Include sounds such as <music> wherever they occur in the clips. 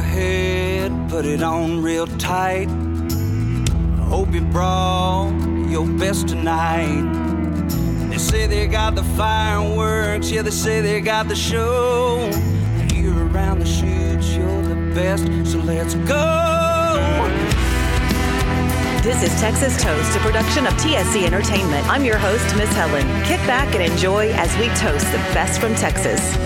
head, put it on real tight. Hope you brought your best tonight. They say they got the fireworks, yeah, they say they got the show. You're around the shoots, you're the best, so let's go. This is Texas Toast, a production of TSC Entertainment. I'm your host, Miss Helen. Kick back and enjoy as we toast the best from Texas.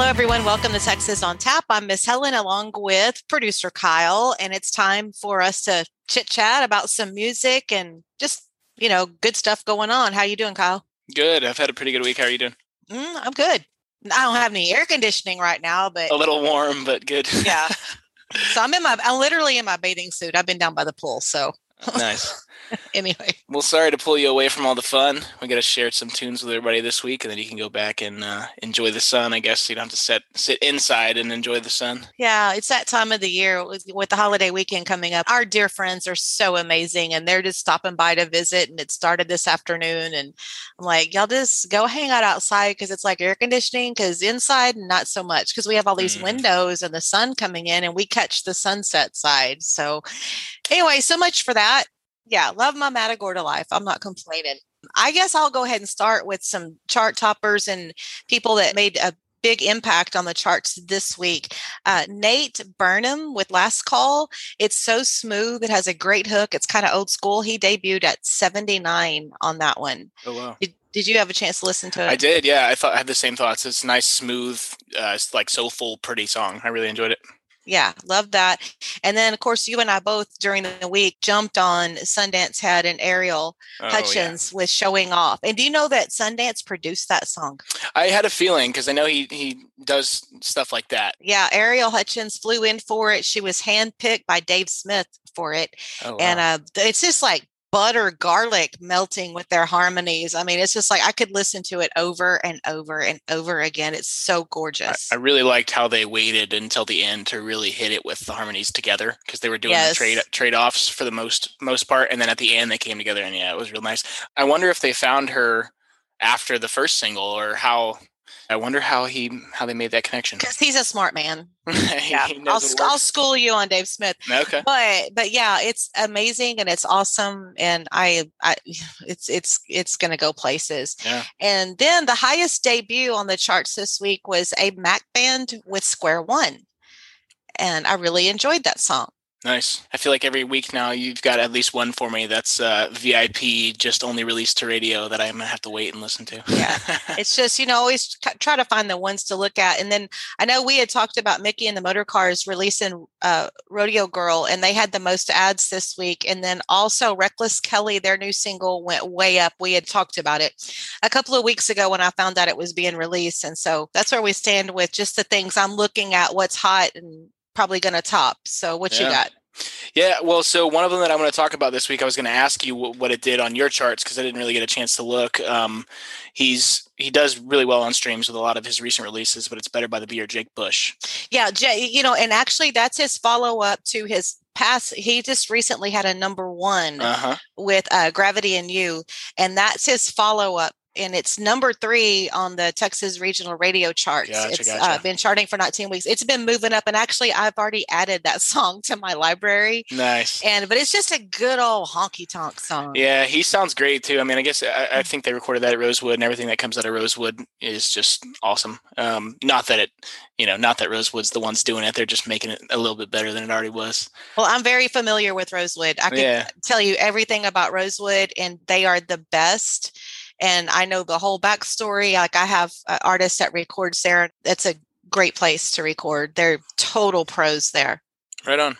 Hello, everyone. Welcome to Texas on Tap. I'm Miss Helen along with producer Kyle, and it's time for us to chit chat about some music and just, you know, good stuff going on. How you doing, Kyle? Good. I've had a pretty good week. How are you doing? Mm, I'm good. I don't have any air conditioning right now, but a little warm, but good. yeah. <laughs> So I'm in my, I'm literally in my bathing suit. I've been down by the pool. So nice. <laughs> anyway. Well, sorry to pull you away from all the fun. We got to share some tunes with everybody this week, and then you can go back and uh, enjoy the sun. I guess you don't have to sit sit inside and enjoy the sun. Yeah, it's that time of the year with, with the holiday weekend coming up. Our dear friends are so amazing, and they're just stopping by to visit. And it started this afternoon, and I'm like, y'all just go hang out outside because it's like air conditioning. Because inside, not so much because we have all these mm. windows and the sun coming in, and we catch the sunset side. So, anyway, so much for that yeah, love my Matagorda life. I'm not complaining. I guess I'll go ahead and start with some chart toppers and people that made a big impact on the charts this week. Uh, Nate Barnham with Last Call. It's so smooth. It has a great hook. It's kind of old school. He debuted at 79 on that one. Oh, wow. Did, did you have a chance to listen to it? I did. Yeah. I thought I had the same thoughts. It's nice, smooth, uh, like soulful, pretty song. I really enjoyed it yeah, love that. And then, of course, you and I both during the week jumped on Sundance Head an Ariel oh, Hutchins yeah. with showing off. And do you know that Sundance produced that song? I had a feeling because I know he he does stuff like that. Yeah, Ariel Hutchins flew in for it. She was handpicked by Dave Smith for it, oh, wow. and uh, it's just like butter garlic melting with their harmonies. I mean, it's just like I could listen to it over and over and over again. It's so gorgeous. I, I really liked how they waited until the end to really hit it with the harmonies together because they were doing yes. the trade trade offs for the most most part, and then at the end they came together, and yeah, it was real nice. I wonder if they found her after the first single or how I wonder how he how they made that connection. Because he's a smart man. <laughs> yeah, I'll, I'll school you on Dave Smith. Okay, but but yeah, it's amazing and it's awesome, and I, I it's it's it's gonna go places. Yeah. And then the highest debut on the charts this week was Abe Mac band with Square One, and I really enjoyed that song. Nice. I feel like every week now you've got at least one for me that's uh, VIP, just only released to radio that I'm gonna have to wait and listen to. yeah, <laughs> it's just you know always try to find the ones to look at, and then I know we had talked about Mickey and the Motorcars releasing uh, Rodeo Girl, and they had the most ads this week, and then also Reckless Kelly, their new single went way up. We had talked about it a couple of weeks ago when I found out it was being released, and so that's where we stand with just the things I'm looking at, what's hot and probably going to top. So what yeah. you got? Yeah, well, so one of them that I'm going to talk about this week, I was going to ask you what it did on your charts because I didn't really get a chance to look. Um, he's he does really well on streams with a lot of his recent releases, but it's better by the beer Jake Bush. Yeah, Jay, you know, and actually that's his follow up to his past. He just recently had a number one uh-huh. with uh, Gravity and You, and that's his follow up and it's number three on the Texas regional radio charts. Gotcha, It's gotcha. Uh, been charting for 19 weeks. It's been moving up, and actually, I've already added that <laughs> song to my library. Nice. And but it's just a good old honky tonk song. Yeah, he sounds great too. I mean, I guess I, I, think they recorded that at Rosewood, and everything that comes out of Rosewood is just awesome. Um, not that it, you know, not that Rosewood's the ones doing it; they're just making it a little bit better than it already was. Well, I'm very familiar with Rosewood. I can yeah. tell you everything about Rosewood, and they are the best and I know the whole backstory. Like I have uh, an artist that records there. It's a great place to record. They're total pros there. Right on.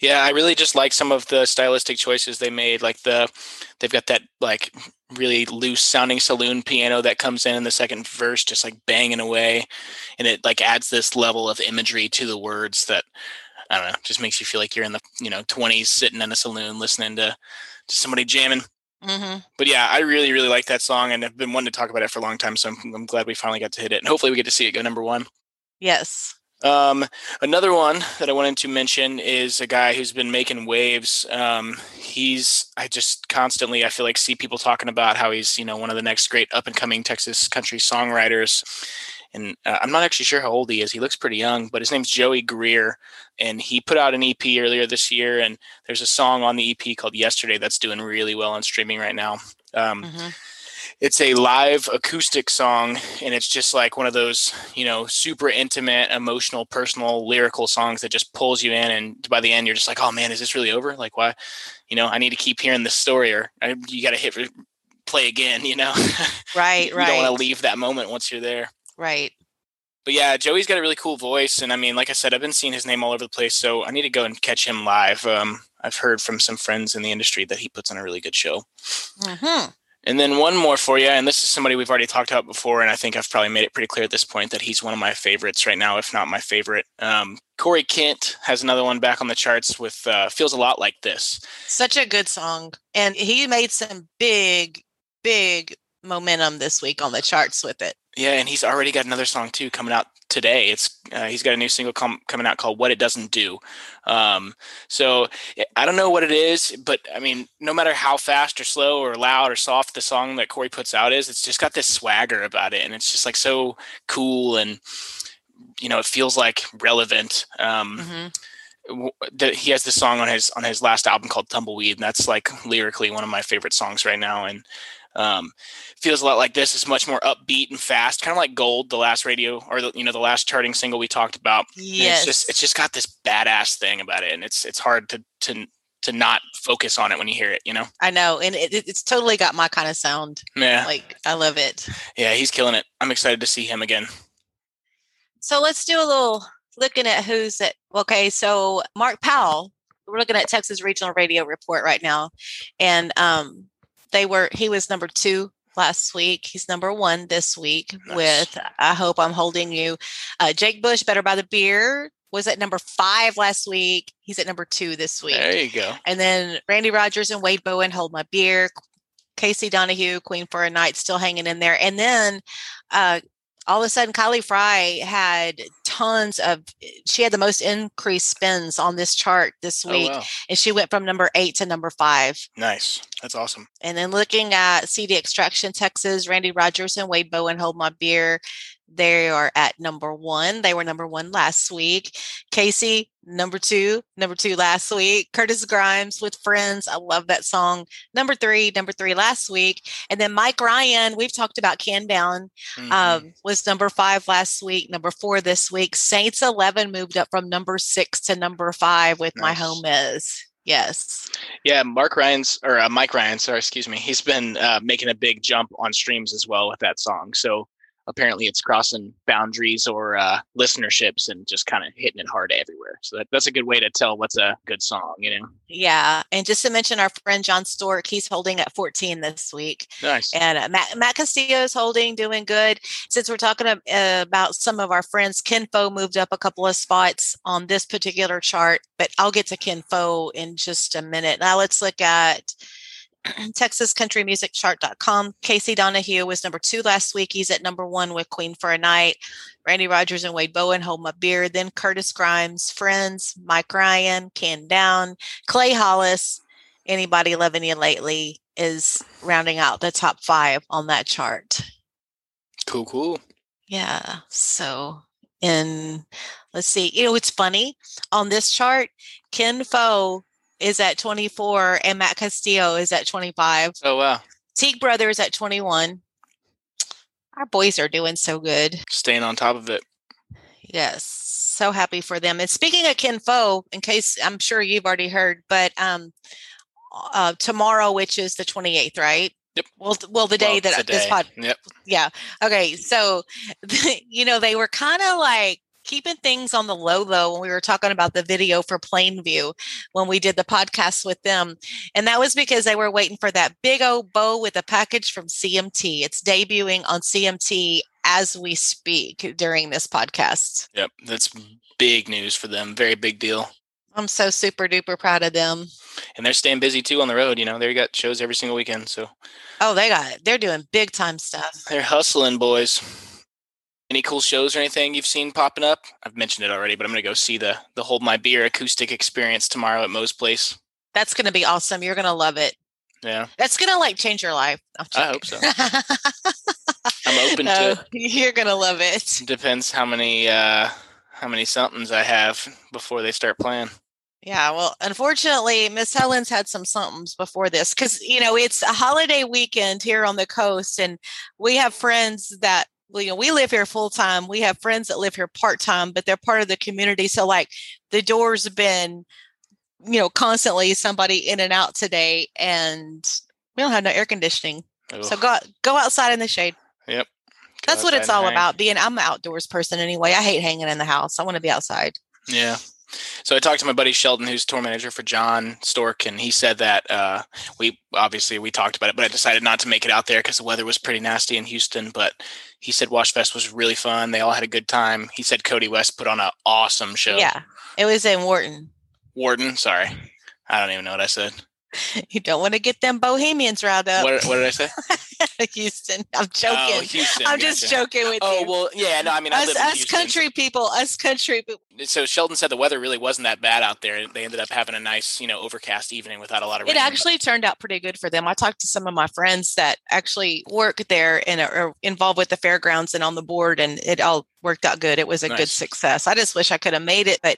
Yeah, I really just like some of the stylistic choices they made. Like the, they've got that like really loose sounding saloon piano that comes in in the second verse, just like banging away, and it like adds this level of imagery to the words that I don't know, just makes you feel like you're in the you know 20s sitting in a saloon listening to, to somebody jamming. Mm-hmm. But yeah, I really, really like that song, and I've been wanting to talk about it for a long time. So I'm, I'm glad we finally got to hit it, and hopefully we get to see it go number one. Yes. Um, another one that I wanted to mention is a guy who's been making waves. Um, he's I just constantly I feel like see people talking about how he's you know one of the next great up and coming Texas country songwriters. And uh, I'm not actually sure how old he is. He looks pretty young, but his name's Joey Greer, and he put out an EP earlier this year. And there's a song on the EP called "Yesterday" that's doing really well on streaming right now. Um, mm-hmm. It's a live acoustic song, and it's just like one of those, you know, super intimate, emotional, personal, lyrical songs that just pulls you in. And by the end, you're just like, "Oh man, is this really over? Like, why? You know, I need to keep hearing this story, or I, you got to hit play again." <laughs> You know, right, <laughs> you right. You don't want to leave that moment once you're there. Right. But yeah, Joey's got a really cool voice, and I mean, like I said, I've been seeing his name all over the place, so I need to go and catch him live. Um, I've heard from some friends in the industry that he puts on a really good show. Mm-hmm. And then one more for you, and this is somebody we've already talked about before, and I think I've probably made it pretty clear at this point that he's one of my favorites right now, if not my favorite. Um, Corey Kent has another one back on the charts with uh, "Feels a Lot Like This." Such a good song, and he made some big, big momentum this week on the charts with it. Yeah, and he's already got another song too coming out today. It's uh, he's got a new single com- coming out called "What It Doesn't Do." Um, so I don't know what it is, but I mean, no matter how fast or slow or loud or soft the song that Corey puts out is, it's just got this swagger about it, and it's just like so cool, and you know, it feels like relevant. Um, mm-hmm. He has this song on his on his last album called Tumbleweed, and that's like lyrically one of my favorite songs right now. And um, feels a lot like this. It's much more upbeat and fast, kind of like Gold, the last radio or the, you know the last charting single we talked about. Yes, it's just it's just got this badass thing about it, and it's it's hard to to to not focus on it when you hear it. You know. I know, and it, it's totally got my kind of sound. Yeah, like I love it. Yeah, he's killing it. I'm excited to see him again. So let's do a little looking at who's at. Okay, so Mark Powell. We're looking at Texas Regional Radio Report right now, and um, they were he was number two last week. He's number one this week nice. with I hope I'm holding you. Uh, Jake Bush, Better by the Beer, was at number five last week. He's at number two this week. There you go. And then Randy Rogers and Wade Bowen, Hold My Beer. Casey Donahew, Queen for a Night, still hanging in there. And then uh, all of a sudden Kylie Frey had tons of she had the most increased spins on this chart this oh, week oh, wow. and she went from number 8 to number 5. Nice. That's awesome. And then looking at CD Extraction Texas, Randy Rogers and Wade Bowen Hold My Beer they are at number one. They were number one last week. Casey, number two, number two last week. Curtis Grimes with Friends. I love that song. Number three, number three last week. And then Mike Ryan, we've talked about Can Down, mm-hmm. um, was number five last week, number four this week. Saints 11 moved up from number six to number five with nice. My Home Is. Yes. Yeah, Mark Ryan's or uh, Mike Ryan, sorry, excuse me. He's been uh, making a big jump on streams as well with that song. So apparently it's crossing boundaries or uh, listenerships and just kind of hitting it hard everywhere. So that, that's a good way to tell what's a good song, you know? Yeah. And just to mention our friend Jon Stork, he's holding at 14 this week. Nice. And uh, Matt, Matt Castillo is holding, doing good. Since we're talking uh, about some of our friends, Ken Fo moved up a couple of spots on this particular chart, but I'll get to Ken Fo in just a minute. Now let's look at <clears throat> TexasCountryMusicChart.com. Casey Donahew was number two last week. He's at number one with Queen for a Night. Randy Rogers and Wade Bowen, Hold My Beer. Then Curtis Grimes, Friends, Mike Ryan, Can Down, Clay Hollis. Anybody loving you lately is rounding out the top five on that chart. Cool, cool. Yeah. So, in let's see, you know, it's funny on this chart, Ken Fo is at 24 and Matt Castillo is at 25. Oh, wow. Teague Brothers at 21. Our boys are doing so good. Staying on top of it. Yes. So happy for them. And speaking of Ken Fo, in case I'm sure you've already heard, but um, uh, tomorrow, which is the 28th, right? Yep. Well, well, the day well, that this pod. Yep. Yeah. Okay. So, <laughs> you know, they were kind of like keeping things on the low low when we were talking about the video for Plainview when we did the podcast with them. And that was because they were waiting for that big old bow with a package from CMT. It's debuting on CMT as we speak during this podcast. Yep. That's big news for them. Very big deal. I'm so super duper proud of them. And they're staying busy too on the road. You know, they got shows every single weekend. So, oh, they got they're doing big time stuff. They're hustling, boys. Any cool shows or anything you've seen popping up? I've mentioned it already, but I'm going to go see the the Hold My Beer acoustic experience tomorrow at Moe's Place. That's going to be awesome. You're going to love it. Yeah. That's going to like change your life. I hope so. I'm open No, to you're gonna love it. it. Depends how many uh how many somethings I have before they start playing. Yeah, well, unfortunately, Miss Helen's had some somethings before this because you know it's a holiday weekend here on the coast, and we have friends that well, you know we live here full time. We have friends that live here part time, but they're part of the community. So, like, the doors have been, you know, constantly somebody in and out today, and we don't have no air conditioning. So go go outside in the shade. Yep. Go That's what it's all hang. about. Being I'm an outdoors person anyway. I hate hanging in the house. I want to be outside. Yeah. So I talked to my buddy Sheldon, who's tour manager for Jon Stork, and he said that uh, we obviously we talked about it, but I decided not to make it out there because the weather was pretty nasty in Houston. But he said Wash Fest was really fun. They all had a good time. He said Cody West put on an awesome show. Yeah, it was in Wharton. Wharton, sorry, I don't even know what I said. <laughs> You don't want to get them bohemians riled up. What, what did I say? <laughs> Houston. I'm Oh, joking. Houston. I'm just joking with Oh you. Oh well, yeah. No, I mean, I us live in us country people, us country people. So Sheldon said the weather really wasn't that bad out there. They ended up having a nice, you know, overcast evening without a lot of rain. It actually turned out pretty good for them. I talked to some of my friends that actually work there and are involved with the fairgrounds and on the board, and it all worked out good. It was a good success. I just wish I could have made it, but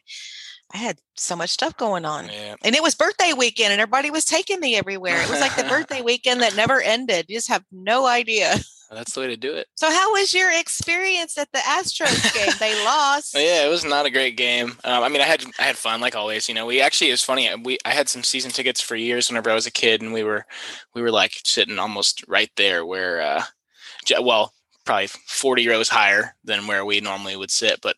I had so much stuff going on. Yeah. And it was birthday weekend, and everybody was taking me everywhere. It was like the <laughs> birthday weekend that never ended. You just have no idea. <laughs> That's the way to do it. So, how was your experience at the Astros game? They lost. Yeah, it was not a great game. Um, I mean, I had I had fun like always. You know, we actually it was funny. uh, We I had some season tickets for years whenever I was a kid, and we were we were like sitting almost right there where, uh, well, probably forty rows higher than where we normally would sit. But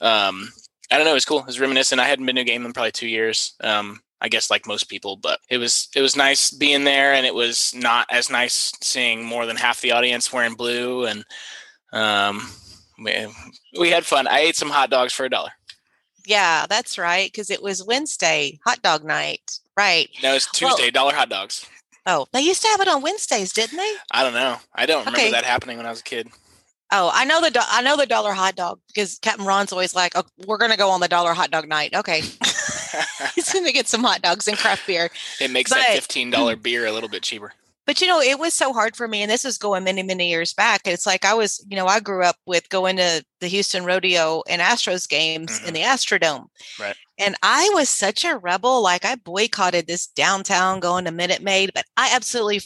um, I don't know. It was cool. It was reminiscent. I hadn't been to a game in probably two years. Um, I guess like most people, but it was it was nice being there, and it was not as nice seeing more than half the audience wearing blue, and um, we, we had fun. I ate some hot dogs for a dollar. Yeah, that's right. Because it was Wednesday, hot dog night. Right. No, it's Well- Tuesday, dollar hot dogs. Oh, they used to have it on Wednesdays, didn't they? I don't know. I don't remember Okay. that happening when I was a kid. Oh, I know the do- I know the dollar hot dog because Captain Ron's always like, "Oh, we're gonna go on the dollar hot dog night." Okay, <laughs> <laughs> he's gonna get some hot dogs and craft beer. it makes But- that fifteen dollar <clears throat> beer a little bit cheaper. But you know, it was so hard for me, and this was going many, many years back. It's like I was, you know, I grew up with going to the Houston Rodeo and Astros games in Mhm. the Astrodome. Right. And I was such a rebel. Like I boycotted this downtown going to Minute Maid, but I absolutely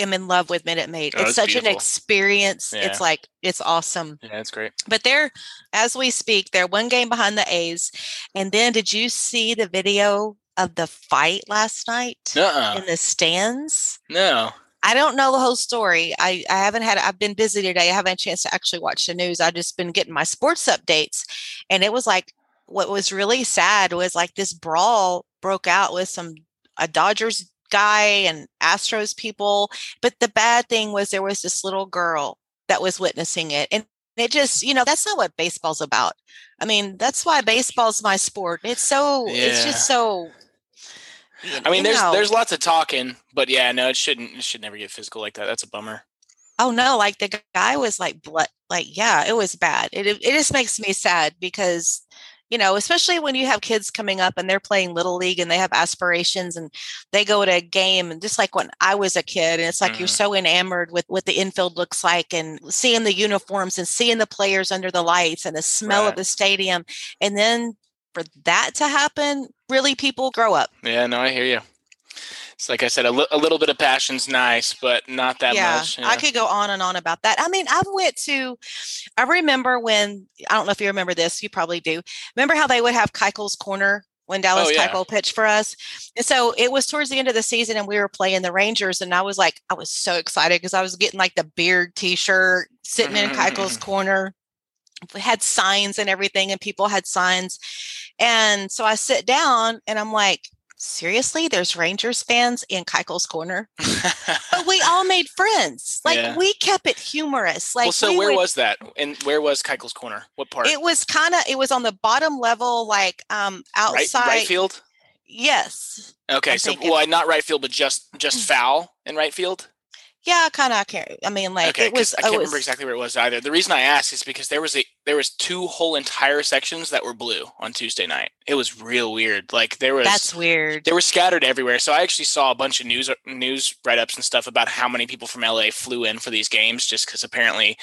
am in love with Minute Maid. Oh, it's such an experience. Yeah. It's like it's awesome. Yeah, it's great. But they're, as we speak, they're one game behind the A's. And then did you see the video of the fight last night Uh in the stands? no. I don't know the whole story. I, I haven't had, I've been busy today. I haven't had a chance to actually watch the news. I've just been getting my sports updates. And it was like, what was really sad was like this brawl broke out with some, a Dodgers guy and Astros people. But the bad thing was there was this little girl that was witnessing it. And it just, you know, that's not what baseball's about. I mean, that's why baseball's my sport. It's so, it's just so. you- I mean, there's know. there's lots of talking, but yeah, no, it shouldn't. It should never get physical like that. That's a bummer. Oh no, like the guy was like blood like yeah, it was bad. It it just makes me sad because you know, especially when you have kids coming up and they're playing little league and they have aspirations and they go to a game and just like when I was a kid and it's like you're Mhm. so enamored with what the infield looks like and seeing the uniforms and seeing the players under the lights and the smell of the stadium and then for that to happen, really people grow up. Yeah, no, I hear you. It's like I said, a, li- a little bit of passion's nice, but not that yeah, much. Yeah, I could go on and on about that. I mean, I went to, I remember when, I don't know if you remember this, you probably do. Remember how they would have Keuchel's Corner when Dallas Oh, yeah. Keuchel pitched for us? And so it was towards the end of the season and we were playing the Rangers. And I was like, I was so excited because I was getting like the beard t shirt, sitting in Keuchel's mm-hmm. Corner. We had signs and everything, and people had signs. And so I sit down and I'm like, seriously, there's Rangers fans in Keuchel's Corner? but we all <laughs> made friends. Like Yeah. we kept it humorous. Like well, so we where would- was that? And where was Keuchel's corner? What part? it was kind of it was on the bottom level, like um outside. right field. Yes. Okay, so well, not right field, but just just <clears throat> foul in right field. Yeah, I kind of. I can't. I mean, like okay, it was. I can't was remember exactly where it was either. The reason I asked is because there was a there was two whole entire sections that were blue on Tuesday night. It was real weird. Like there was That's weird. they were scattered everywhere. So I actually saw a bunch of news news write ups and stuff about how many people from LA flew in for these games, just because apparently,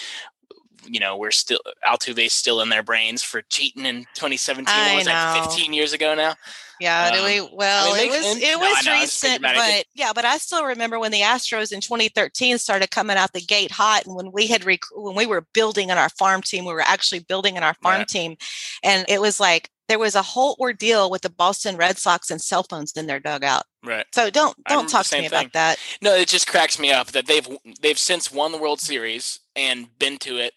you know, we're still Altuve's still in their brains for cheating in 2017. I What was that? know. 15 years ago now. Yeah, Um, we, well, I mean, it was sense. it was know, recent, figured about it. but yeah, but I still remember when the Astros in 2013 started coming out the gate hot, and when we had rec- when we were building in our farm team, we were actually building in our farm Right. team, and it was like there was a whole ordeal with the Boston Red Sox and cell phones in their dugout. Right. So don't don't talk to me same about that. No, it just cracks me up that they've they've since won the World Series and been to it.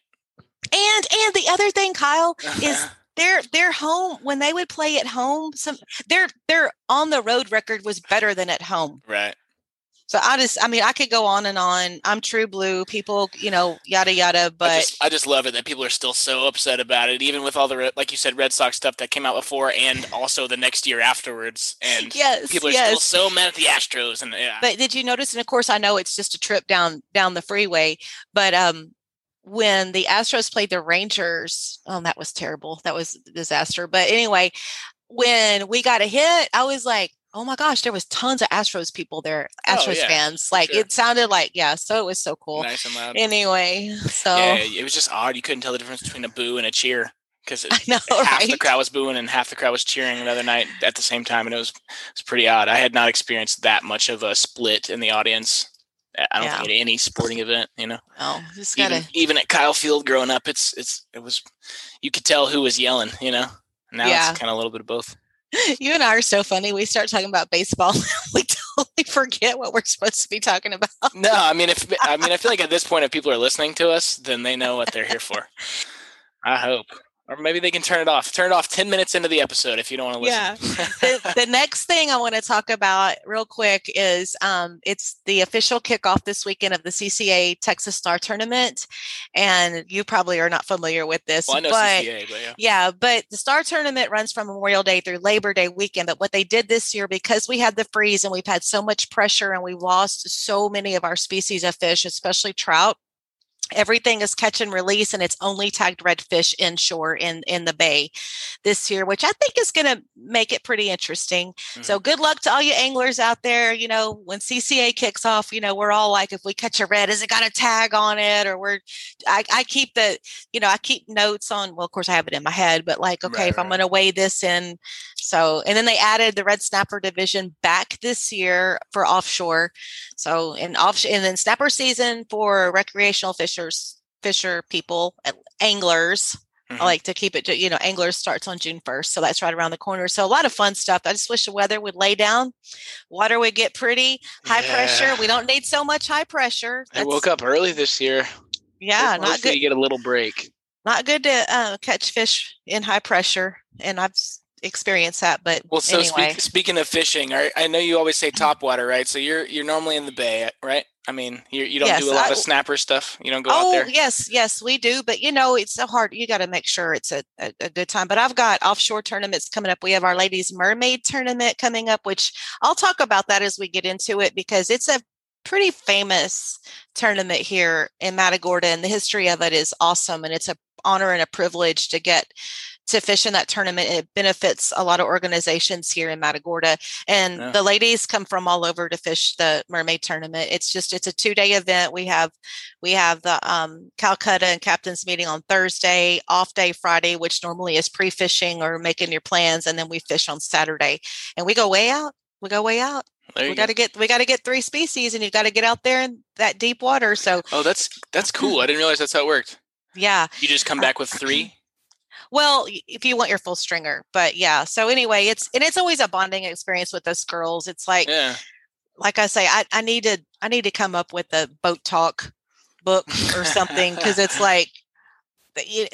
And and the other thing, Kyle, is their their home when they would play at home. Some their their on the road record was better than at home. right. So I just, I mean, I could go on and on. I'm true blue. People, you know, yada yada. I But just, I just love it that people are still so upset about it, even with all the like you said, Red Sox stuff that came out before, and also the next year afterwards. And yes, people are yes. still so mad at the Astros, and yeah, But did you notice? And of course, I know it's just a trip down down the freeway. But um, when the Astros played the Rangers, oh, that was terrible. That was a disaster. But anyway, when we got a hit, I was like, oh my gosh, there was tons of Astros people there, Oh, Astros yeah, fans. Like sure. it sounded like, yeah. So it was so cool. nice and loud. Anyway, so Yeah, it was just odd. You couldn't tell the difference between a boo and a cheer because <laughs> <laughs> half the crowd was booing and half the crowd was cheering another night at the same time, and it was it was pretty odd. I had not experienced that much of a split in the audience. I don't Yeah. think at any sporting event, you know. Oh, just gotta. Even even at Kyle Field growing up, it's it's it was you could tell who was yelling, you know. Now Yeah. it's kind of a little bit of both. <laughs> You and I are so funny. We start talking about baseball, <laughs> we totally forget what we're supposed to be talking about. No, I mean if I mean I feel like at this point if people are listening to us, then they know what they're here for. <laughs> I hope. Or maybe they can turn it off. Turn it off 10 minutes into the episode if you don't want to Yeah. listen. <laughs> the, the next thing I want to talk about real quick is um, it's the official kickoff this weekend of the CCA Texas Star Tournament, and you probably are not familiar with this, well, I know but CCA, but yeah. yeah, but the Star Tournament runs from Memorial Day through Labor Day weekend. But what they did this year, because we had the freeze and we've had so much pressure and we lost so many of our species of fish, especially trout. Everything is catch and release, and it's only tagged redfish inshore in in the bay this year, which I think is going to make it pretty interesting. So mm-hmm. good luck to all you anglers out there. You know, when CCA kicks off, you know we're all like, if we catch a red, is it got a tag on it? Or we're, I, I keep the, you know, I keep notes on. Well, of course, I have it in my head, but like, okay, Right, if I'm going to weigh this in, so and then they added the red snapper division back this year for offshore. So in offshore, and then snapper season for recreational fishers, fisher people, anglers. Mhm. I like to keep it, to, you know, anglers starts on June 1st. So that's right around the corner. So a lot of fun stuff. I just wish the weather would lay down. Water would get pretty high pressure. We don't need so much high pressure. I woke up early this year. Yeah, Hopefully not good. You get a little break. Not good to uh, catch fish in high pressure. And I've experienced that. But Well, so anyway, speak, speaking of fishing, I, I know you always say top water, right? So you're you're normally in the bay, right? I mean, you you don't Yes, do a lot I- of snapper stuff. You don't go out oh there. yes, yes, we do. But you know, it's so hard. You got to make sure it's a, a, a good time. But I've got offshore tournaments coming up. We have our ladies mermaid tournament coming up, which I'll talk about that as we get into it because it's a pretty famous tournament here in Matagorda, and the history of it is awesome. And it's a honor and a privilege to get to fish in that tournament. It benefits a lot of organizations here in Matagorda, and Yeah. the ladies come from all over to fish the mermaid tournament. It's just it's a two day event. We have we have the um, Calcutta and captains meeting on Thursday, off day Friday, which normally is pre fishing or making your plans, and then we fish on Saturday, and we go way out. We go way out. There We go. got to get we got to get three species, and you've got to get out there in that deep water. So Oh, that's that's cool. I didn't realize that's how it worked. yeah, You just come back with three. Well, if you want your full stringer, but yeah. So anyway, it's and it's always a bonding experience with us girls. It's like Yeah. like I say, I, I need to I need to come up with a boat talk book or something because it's <laughs> like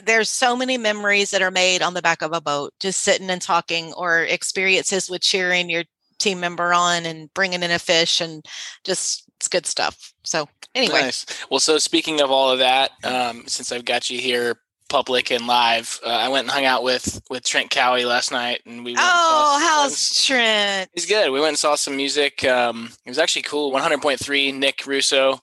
there's so many memories that are made on the back of a boat, just sitting and talking, or experiences with cheering your team member on and bringing in a fish, and just it's good stuff. So anyway, Nice. Well, so speaking of all of that, um, since I've got you here, public and live, uh, I went and hung out with with Trent Cowie last night, and we. Went and saw oh, how's Trent? He's good. We went and saw some music. Um, it was actually cool. 100.3, Nick Russo.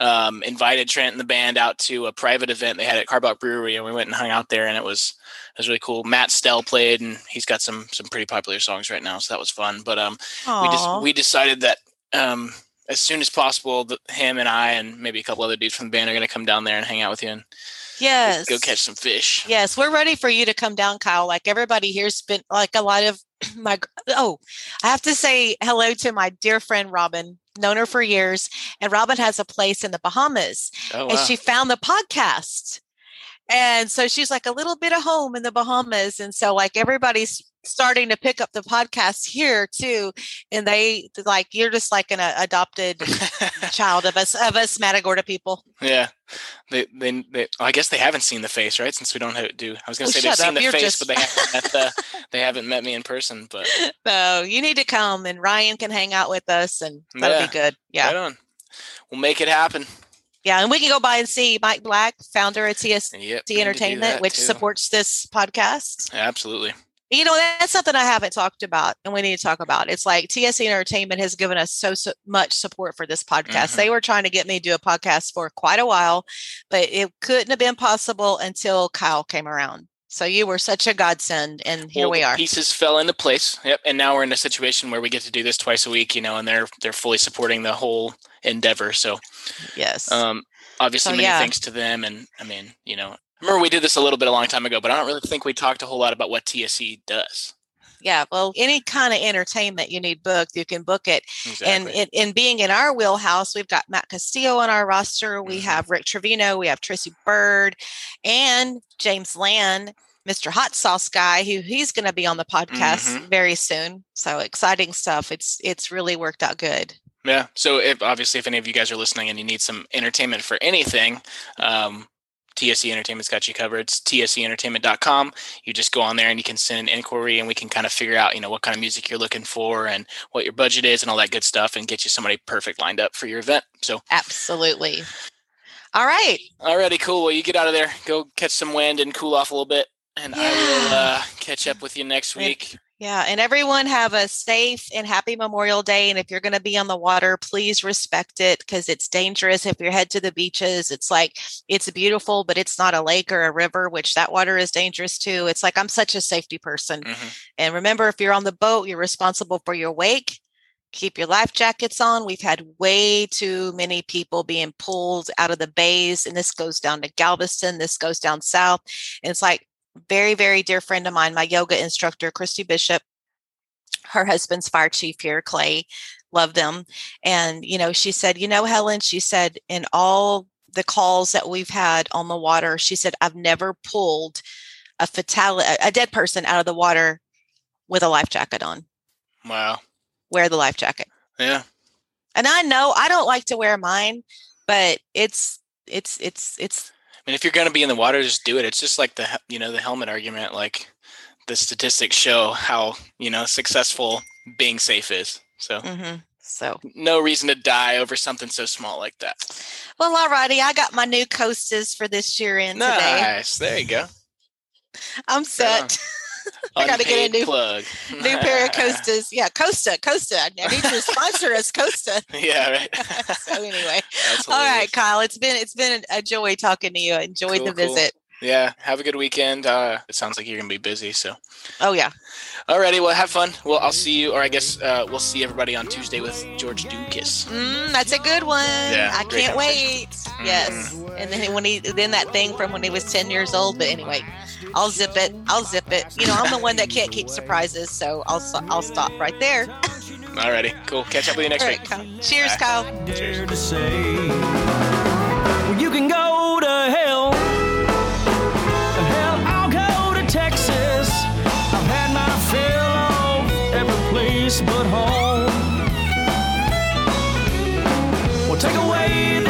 um, invited Trent and the band out to a private event they had at Karbach Brewery, and we went and hung out there, and it was it was really cool. Matt Stell played, and he's got some some pretty popular songs right now, so that was fun. But um, we just we decided that um, as soon as possible, the, him and I and maybe a couple other dudes from the band are going to come down there and hang out with you and yes, go catch some fish. Yes, we're ready for you to come down, Kyle. Like everybody here's been like a lot of <clears throat> my oh, I have to say hello to my dear friend Robin. Known her for years, and Robin has a place in the Bahamas, Oh, and she found the podcast. And so she's like a little bit of home in the Bahamas. And so like everybody's starting to pick up the podcast here too. And they like you're just like an uh, adopted <laughs> child of us of us Matagorda people. yeah, they, they they I guess they haven't seen the face right since we don't have, do. I was going Oh, to say they've seen up, the you're face, just- but they haven't met the they haven't met me in person. But <laughs> So you need to come and Ryan can hang out with us and that'll Yeah. be good. Yeah. right on, we'll make it happen. Yeah. And we can go by and see Mike Black, founder of TST Yep, need to do Entertainment, which too. supports this podcast. absolutely. You know, that's something I haven't talked about and we need to talk about. It's like TSC Entertainment has given us so, so much support for this podcast. Mhm. They were trying to get me to do a podcast for quite a while, but it couldn't have been possible until Kyle came around. So you were such a godsend, and here Well, we are. Pieces fell into place. Yep, and now we're in a situation where we get to do this twice a week. You know, and they're they're fully supporting the whole endeavor. So Yes. um, obviously So, many yeah. thanks to them. And I mean, you know, I remember we did this a little bit a long time ago, but I don't really think we talked a whole lot about what TSE does. yeah. Well, any kind of entertainment you need booked, you can book it. And Exactly. in, in being in our wheelhouse, we've got Matt Castillo on our roster. We Mhm. have Rick Trevino, we have Tracy Byrd, and James Land, Mr. Hot Sauce guy, who he's going to be on the podcast Mhm. very soon. So exciting stuff. It's it's really worked out good. Yeah. So if obviously if any of you guys are listening and you need some entertainment for anything, um, TSE Entertainment's got you covered. It's tseentertainment.com. You just go on there and you can send an inquiry and we can kind of figure out, you know, what kind of music you're looking for and what your budget is and all that good stuff and get you somebody perfect lined up for your event. So Absolutely. All right. alrighty, cool. Well you get out of there, go catch some wind and cool off a little bit. And I will uh, catch up with you next week. Yeah, and everyone have a safe and happy Memorial Day. And if you're going to be on the water, please respect it because it's dangerous. If you head to the beaches, it's like it's beautiful, but it's not a lake or a river, which that water is dangerous too. It's like I'm such a safety person. Mhm. And remember, if you're on the boat, you're responsible for your wake. Keep your life jackets on. We've had way too many people being pulled out of the bays, and this goes down to Galveston. This goes down south. And it's like very, very dear friend of mine, my yoga instructor, Christy Bishop. Her husband's fire chief here, Clay. Love them. And, you know, she said, you know, Helen, she said, in all the calls that we've had on the water, she said, I've never pulled a fatality, a dead person out of the water with a life jacket on. Wow. Wear the life jacket. Yeah. And I know I don't like to wear mine, but it's it's it's it's Mean, if you're going to be in the water, just do it. It's just like the you know the helmet argument. Like the statistics show how you know successful being safe is. So mhm. so no reason to die over something so small like that. well alrighty. I got my new coasters for this year in today. Nice. There you go. I'm set. <laughs> <laughs> I gotta get a new- plug. new pair of Costas. Yeah, Costa, Costa. I need to sponsor us, Costa. <laughs> yeah. Right. <laughs> so anyway, all right. Kyle. It's been it's been a joy talking to you. I enjoyed Cool, the cool. visit. Yeah. Have a good weekend. Uh, it sounds like you're gonna be busy. So. Oh yeah. Alrighty. Well, have fun. Well, I'll see you, or I guess uh, we'll see everybody on Tuesday with George Ducas. Mm, that's a good one. Yeah, I can't wait. Conversation. Yes. And then when he then that thing from when he was 10 years old. But anyway, I'll zip it. I'll zip it. You know, I'm the one that can't keep surprises, so I'll I'll stop right there. <laughs> Alrighty. Cool. Catch up with you next All week. Kyle. Cheers, Bye. Kyle. dare to say. Well, you can go to hell. Hell, I'll go to Texas. I've had my fill of every place but home. Well, take away